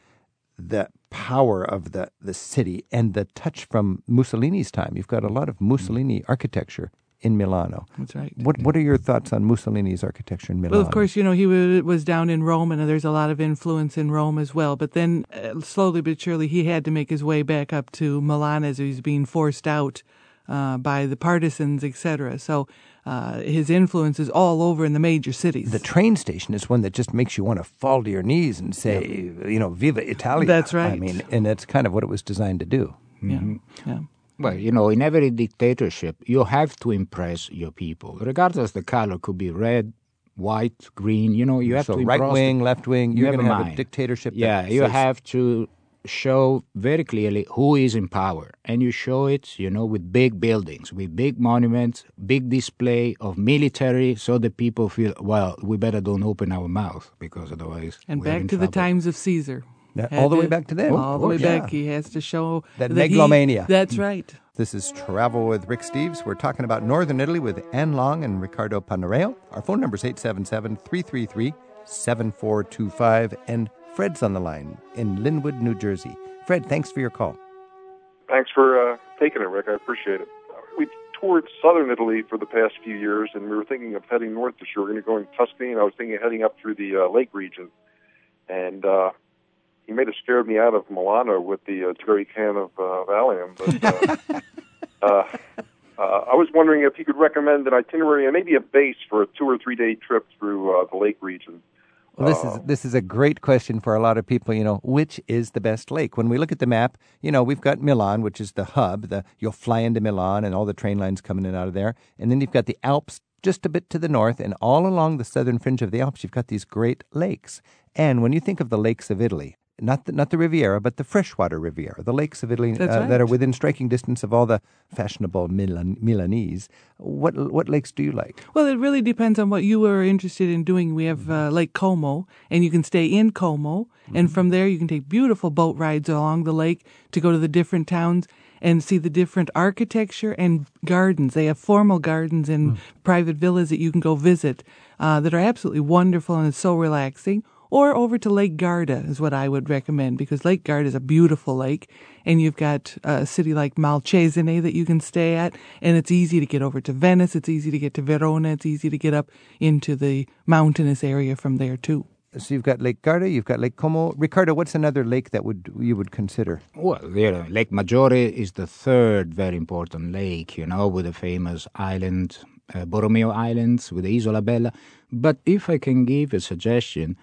the power of the, the city and the touch from Mussolini's time. You've got a lot of mm. Mussolini architecture in Milano. That's right. What What are your thoughts on Mussolini's architecture in Milano? Well, of course, you know, he was down in Rome, and there's a lot of influence in Rome as well. But then, uh, slowly but surely, he had to make his way back up to Milan as he was being forced out uh, by the partisans, etc. So uh, his influence is all over in the major cities. The train station is one that just makes you want to fall to your knees and say, you know, "Viva Italia." That's right. I mean, and that's kind of what it was designed to do. Mm-hmm. yeah. Well, you know, in every dictatorship, you have to impress your people, regardless the color could be red, white, green. You know, you have so to right impress wing, left wing, you're going to have a mind. dictatorship. that Yeah, you says- have to show very clearly who is in power, and you show it, you know, with big buildings, with big monuments, big display of military, so the people feel, well, we better don't open our mouth because otherwise. And we're back in to the times of Caesar. Yeah, Had all the way back to then. All Of the way course, back. He has to show That he- megalomania. that's right. This is Travel with Rick Steves. We're talking about Northern Italy with Anne Long and Riccardo Panareo. Our phone number is 877 333 7425. And Fred's on the line in Linwood, New Jersey. Fred, thanks for your call. Thanks for uh, taking it, Rick. I appreciate it. We've toured southern Italy for the past few years, and we were thinking of heading north this year. We're going to go in Tuscany, and I was thinking of heading up through the uh, lake region. And uh, he may have scared me out of Milano with the uh, jerry can of uh, Valium. But uh, uh, uh, I was wondering if you could recommend an itinerary and maybe a base for a two or three day trip through uh, the lake region. Well, this is this is a great question for a lot of people. You know, which is the best lake? When we look at the map, you know, we've got Milan, which is the hub. The you'll fly into Milan, and all the train lines coming in and out of there. And then you've got the Alps just a bit to the north, and all along the southern fringe of the Alps, you've got these great lakes. And when you think of the lakes of Italy, not the, not the Riviera, but the freshwater Riviera, the lakes of Italy uh, that are within striking distance of all the fashionable Milan, Milanese. What what lakes do you like? Well, it really depends on what you are interested in doing. We have uh, Lake Como, and you can stay in Como, and from there you can take beautiful boat rides along the lake to go to the different towns and see the different architecture and gardens. They have formal gardens and private villas that you can go visit uh, that are absolutely wonderful and it's so relaxing. Or over to Lake Garda is what I would recommend because Lake Garda is a beautiful lake, and you've got a city like Malcesine that you can stay at, and it's easy to get over to Venice. It's easy to get to Verona. It's easy to get up into the mountainous area from there too. So you've got Lake Garda, you've got Lake Como. Riccardo, what's another lake that would you would consider? Well, there, Lake Maggiore is the third very important lake, you know, with the famous island, uh, Borromeo Islands, with the Isola Bella. But if I can give a suggestion,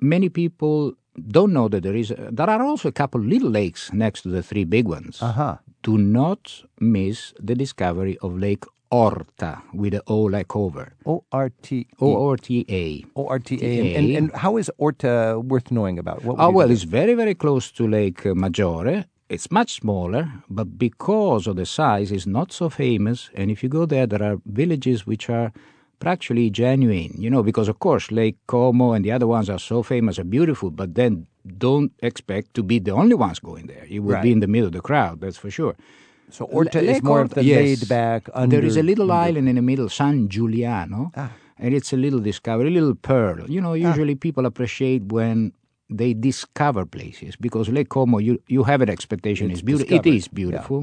many people don't know that there is. A, there are also a couple little lakes next to the three big ones. Uh-huh. Do not miss the discovery of Lake Orta with the O like over. O R T O R T A. O R T A. And, and, how is Orta worth knowing about? What Oh, well, it's very, very close to Lake Maggiore. It's much smaller, but because of the size, it's not so famous. And if you go there, there are villages which are practically genuine, you know, because of course Lake Como and the other ones are so famous and beautiful, but then don't expect to be the only ones going there. You will Right. be in the middle of the crowd, that's for sure. So Orta L- is Lake more of the yes. laid back. Under, There is a little under- island in the middle, San Giuliano, Ah. and it's a little discovery, a little pearl. You know, usually people appreciate when they discover places because Lake Como, you you have an expectation It's it's beautiful. It discovered, is beautiful.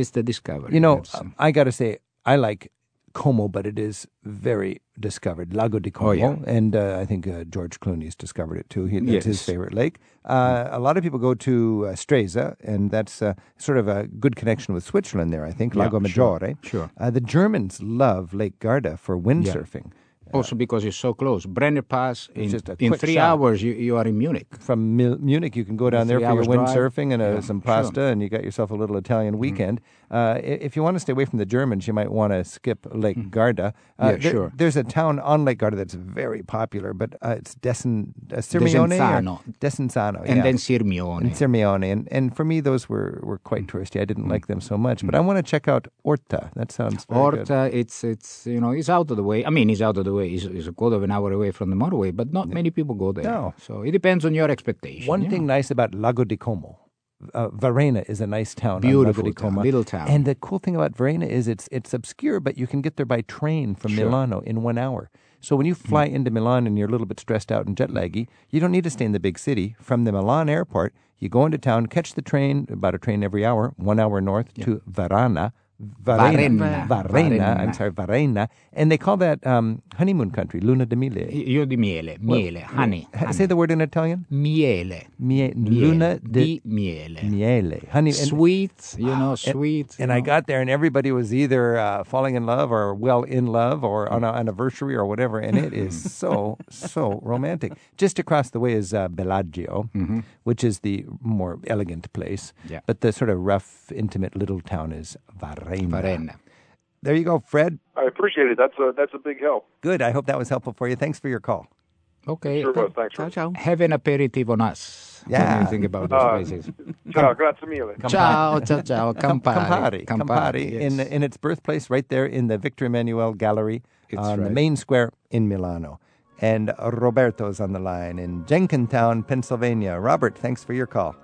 It's the discovery. You know, I got to say, I like Como, but it is very discovered. Lago di Como. Oh, yeah. And uh, I think uh, George Clooney's discovered it too. He, that's his favorite lake. Uh, a lot of people go to uh, Stresa, and that's uh, sort of a good connection with Switzerland there, I think, Lago sure, Maggiore. sure. Uh, the Germans love Lake Garda for windsurfing. also because it's so close. Brenner Pass, in, in three shot. hours, you, you are in Munich. From Mil- Munich, you can go down there for your windsurfing and uh, Yeah, some sure. Mm-hmm. pasta, and you got yourself a little Italian weekend. Uh, if you want to stay away from the Germans, you might want to skip Lake Garda. Uh, Mm. Yeah, there- sure. There's a town on Lake Garda that's very popular, but uh, it's Desen, uh, Desenzano. Desenzano, And yeah. then Sirmione. and Sirmione, and, and for me those were, were quite touristy. I Mm. didn't like them so much, but I want to check out Orta. That sounds very good. Orta, it's it's you know it's out of the way. I mean, it's out of the way. It's, it's a quarter of an hour away from the motorway, but not many people go there. No. So it depends on your expectation. One you thing know. nice about Lago di Como, uh, Varenna is a nice town. Beautiful on Lago di town, little town. And the cool thing about Varenna is it's it's obscure, but you can get there by train from Sure. Milano in one hour. So when you fly into Milan and you're a little bit stressed out and jet laggy, you don't need to stay in the big city. From the Milan airport, you go into town, catch the train, about a train every hour, one hour north to Varana, Varenna. Varenna. Varenna. I'm sorry, Varenna. And they call that um, honeymoon country, Luna de Mille. Io di miele, miele, honey. Ha- Say the word in Italian. Miele. Miele, Luna di de miele. Miele. Honey. and- Sweet, you know, and- sweet. And you I got there, and everybody was either uh, falling in love or well in love or on an anniversary or whatever. And it is so, so romantic. Just across the way is uh, Bellagio, which is the more elegant place. Yeah. But the sort of rough, intimate little town is Varenna. Varenna. There you go, Fred. I appreciate it. That's a that's a big help. Good. I hope that was helpful for you. Thanks for your call. Okay. Sure was. Thanks. Ciao, ciao. Have an aperitif on us. What do Yeah. you think about those Uh, places? Ciao, grazie mille. Ciao, ciao, ciao. Campari. Campari. Campari. In, yes. in its birthplace, right there in the Victor Emmanuel Gallery It's on the main square in Milano. And Roberto's on the line in Jenkintown, Pennsylvania. Robert, thanks for your call.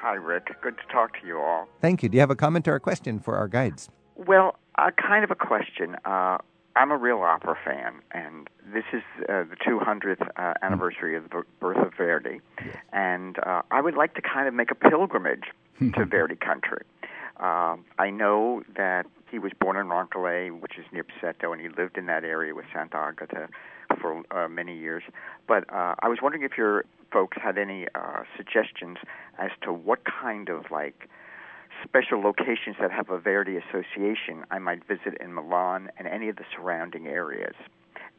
Hi, Rick. Good to talk to you all. Thank you. Do you have a comment or a question for our guides? Well, uh, kind of a question. Uh, I'm a real opera fan, and this is uh, the 200th uh, anniversary of the birth of Verdi, and uh, I would like to kind of make a pilgrimage to Verdi country. Um I know that he was born in Roncole, which is near Busseto, and he lived in that area with Santa Agata for uh, many years. But uh, I was wondering if your folks had any uh, suggestions as to what kind of like special locations that have a Verdi association I might visit in Milan and any of the surrounding areas.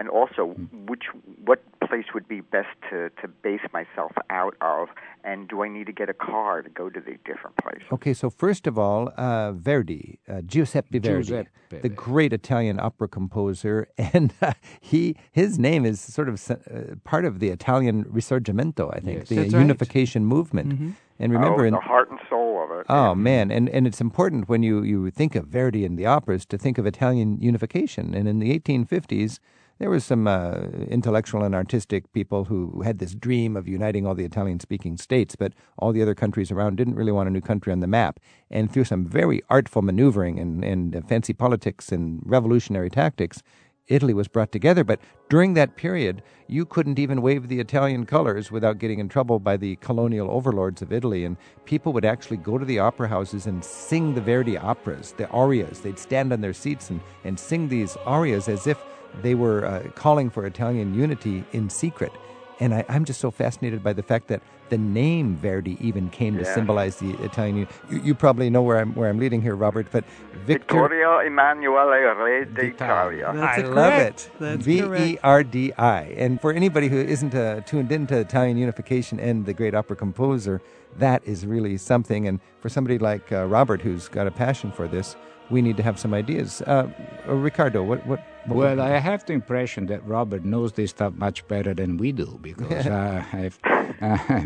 And also, which what place would be best to, to base myself out of, and do I need to get a car to go to these different places? Okay, so first of all, uh, Verdi, uh, Giuseppe Verdi, Giuseppe the great Italian opera composer, and uh, he his name is sort of uh, part of the Italian Risorgimento, I think, Yes. the That's right. unification movement. And remember, oh, in, the heart and soul of it. Oh man, and and it's important when you you think of Verdi and the operas to think of Italian unification. And in the 1850s, there was some uh, intellectual and artistic people who had this dream of uniting all the Italian-speaking states, but all the other countries around didn't really want a new country on the map. And through some very artful maneuvering and and uh, fancy politics and revolutionary tactics. Italy was brought together, but during that period, you couldn't even wave the Italian colors without getting in trouble by the colonial overlords of Italy. And people would actually go to the opera houses and sing the Verdi operas, the arias. They'd stand on their seats and, and sing these arias as if they were uh, calling for Italian unity in secret. And I, I'm just so fascinated by the fact that the name Verdi even came to symbolize the Italian. You, you probably know where I'm where I'm leading here, Robert. But Victor, Vittorio Emanuele Re d'Italia. That's I a love it. That's V E correct. R D I. And for anybody who isn't uh, tuned into Italian unification and the great opera composer, that is really something. And for somebody like uh, Robert, who's got a passion for this, we need to have some ideas. Uh, uh, Riccardo, what what? Well, I have the impression that Robert knows this stuff much better than we do because uh, I've, uh,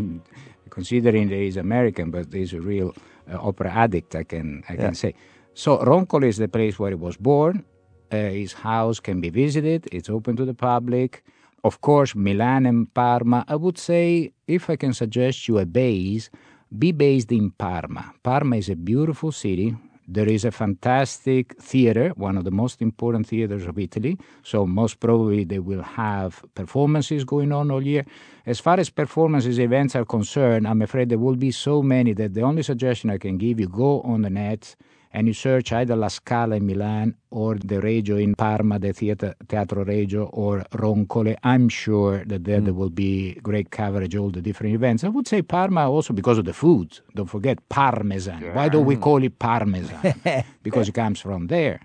considering that he's American, but he's a real uh, opera addict, I can I Yeah. can say. So Roncole is the place where he was born. Uh, his house can be visited. It's open to the public. Of course, Milan and Parma. I would say, if I can suggest you a base, be based in Parma. Parma is a beautiful city. There is a fantastic theater, one of the most important theaters of Italy. So, most probably, they will have performances going on all year. As far as performances, events are concerned, I'm afraid there will be so many that the only suggestion I can give you go on the net and you search either La Scala in Milan or the Regio in Parma, the theater, Teatro Regio, or Roncole, I'm sure that there, mm. there will be great coverage of all the different events. I would say Parma also because of the food. Don't forget Parmesan. Why don't we call it Parmesan? because it comes from there.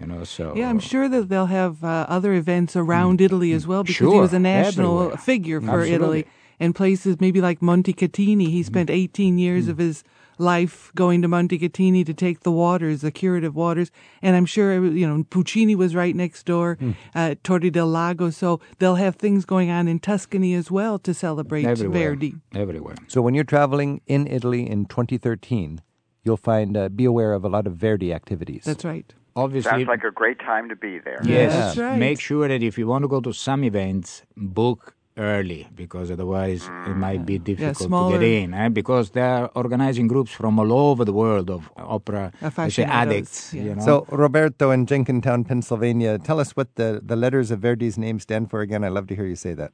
You know, so Yeah, I'm sure that they'll have uh, other events around Italy as well because he Mm. Was a national everywhere. figure for Absolutely. Italy. And places maybe like Montecatini, he spent Mm. 18 years of his life going to Montecatini to take the waters, the curative waters. And I'm sure, you know, Puccini was right next door, Mm. uh, Torre del Lago. So they'll have things going on in Tuscany as well to celebrate everywhere. Verdi. Everywhere. so when you're traveling in Italy in 2013, you'll find uh, be aware of a lot of Verdi activities. That's right. Obviously, Sounds like a great time to be there. Yes, That's right. make sure that if you want to go to some events, book early because otherwise it might be difficult to smaller- get in. Eh? Because they are organizing groups from all over the world of opera let's say, addicts. yeah. You know? So, Roberto in Jenkintown, Pennsylvania, tell us what the, the letters of Verdi's name stand for again. I'd love to hear you say that.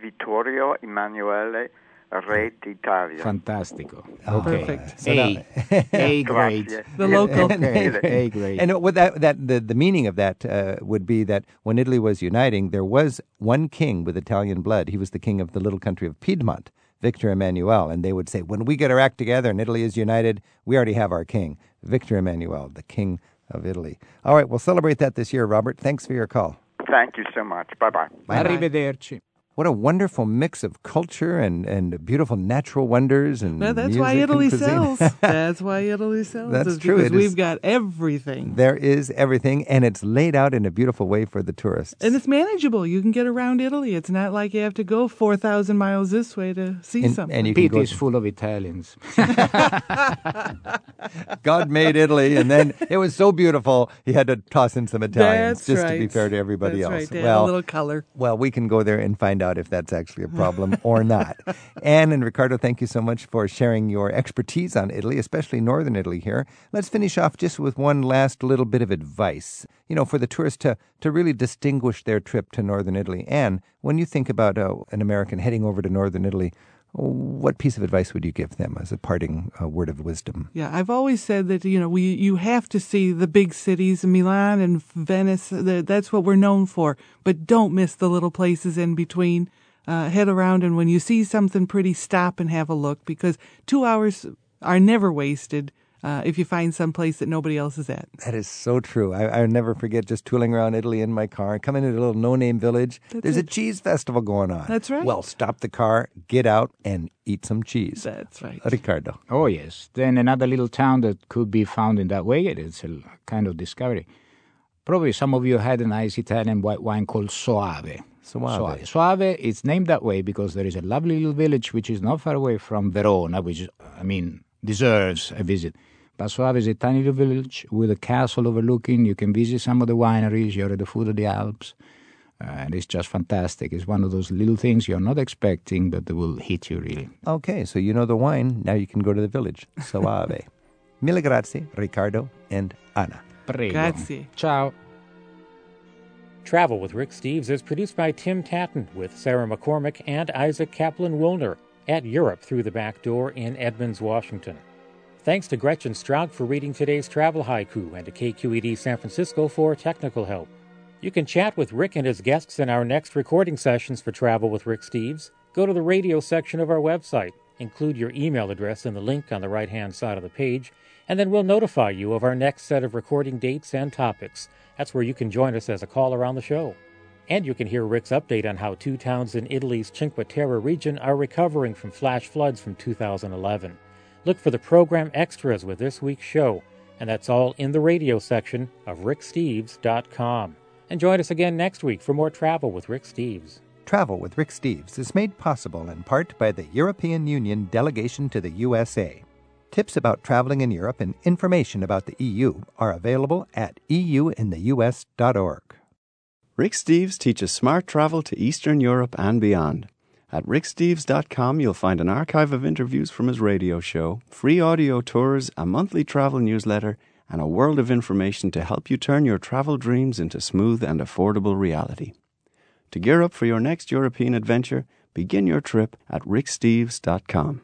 Vittorio Emanuele Re d'Italia. Fantastico. Oh, okay. Perfect. So A. now- A grade. The local. Okay. A grade. And what that that the, the meaning of that uh, would be that when Italy was uniting, there was one king with Italian blood. He was the king of the little country of Piedmont, Victor Emmanuel, and they would say, when we get our act together and Italy is united, we already have our king, Victor Emmanuel, the king of Italy. All right, we'll celebrate that this year, Robert. Thanks for your call. Thank you so much. Bye bye. Arrivederci. What a wonderful mix of culture and, and beautiful natural wonders and Well, that's music why and Italy sells. that's why Italy sells. That's is true. Because It is- we've got everything. There is everything, and it's laid out in a beautiful way for the tourists. And it's manageable. You can get around Italy. It's not like you have to go 4,000 miles this way to see And- something. and you can Pete go is full of Italians. God made Italy, and then it was so beautiful he had to toss in some Italians That's just right. to be fair to everybody That's else. right. To well, a little color. well, we can go there and find out if that's actually a problem or not. Anne and Riccardo, thank you so much for sharing your expertise on Italy, especially northern Italy here. Let's finish off just with one last little bit of advice, you know, for the tourist to, to really distinguish their trip to northern Italy. Anne, when you think about uh, an American heading over to northern Italy, what piece of advice would you give them as a parting uh, word of wisdom? Yeah, I've always said that you know we you have to see the big cities, Milan and Venice. The, that's what we're known for. But don't miss the little places in between. Uh, head around, and when you see something pretty, stop and have a look because two hours are never wasted uh, if you find some place that nobody else is at. That is so true. I, I never forget just tooling around Italy in my car, coming into a little no-name village. That's There's a cheese festival going on. That's right. Well, stop the car, get out, and eat some cheese. That's right. Riccardo. Oh, yes. Then another little town that could be found in that way, it's a kind of discovery. Probably some of you had a nice Italian white wine called Soave. Soave. Soave, it's named that way because there is a lovely little village which is not far away from Verona, which, I mean, deserves a visit. But Soave is a tiny little village with a castle overlooking. You can visit some of the wineries. You're at the foot of the Alps. Uh, and it's just fantastic. It's one of those little things you're not expecting, but they will hit you really. Okay, so you know the wine. Now you can go to the village. Soave. Mille grazie, Riccardo and Anna. Prego. Grazie. Ciao. Travel with Rick Steves is produced by Tim Tattan with Sarah McCormick and Isaac Kaplan Woolner at Europe Through the Back Door in Edmonds, Washington. Thanks to Gretchen Straub for reading today's travel haiku and to KQED San Francisco for technical help. You can chat with Rick and his guests in our next recording sessions for Travel with Rick Steves. Go to the radio section of our website, include your email address in the link on the right hand side of the page, and then we'll notify you of our next set of recording dates and topics. That's where you can join us as a caller on the show. And you can hear Rick's update on how two towns in Italy's Cinque Terre region are recovering from flash floods from 2011. Look for the program extras with this week's show, and that's all in the radio section of ricksteves.com. And join us again next week for more travel with Rick Steves. Travel with Rick Steves is made possible in part by the European Union delegation to the USA. Tips about traveling in Europe and information about the EU are available at euintheus.org. Rick Steves teaches smart travel to Eastern Europe and beyond. At ricksteves.com, you'll find an archive of interviews from his radio show, free audio tours, a monthly travel newsletter, and a world of information to help you turn your travel dreams into smooth and affordable reality. To gear up for your next European adventure, begin your trip at ricksteves.com.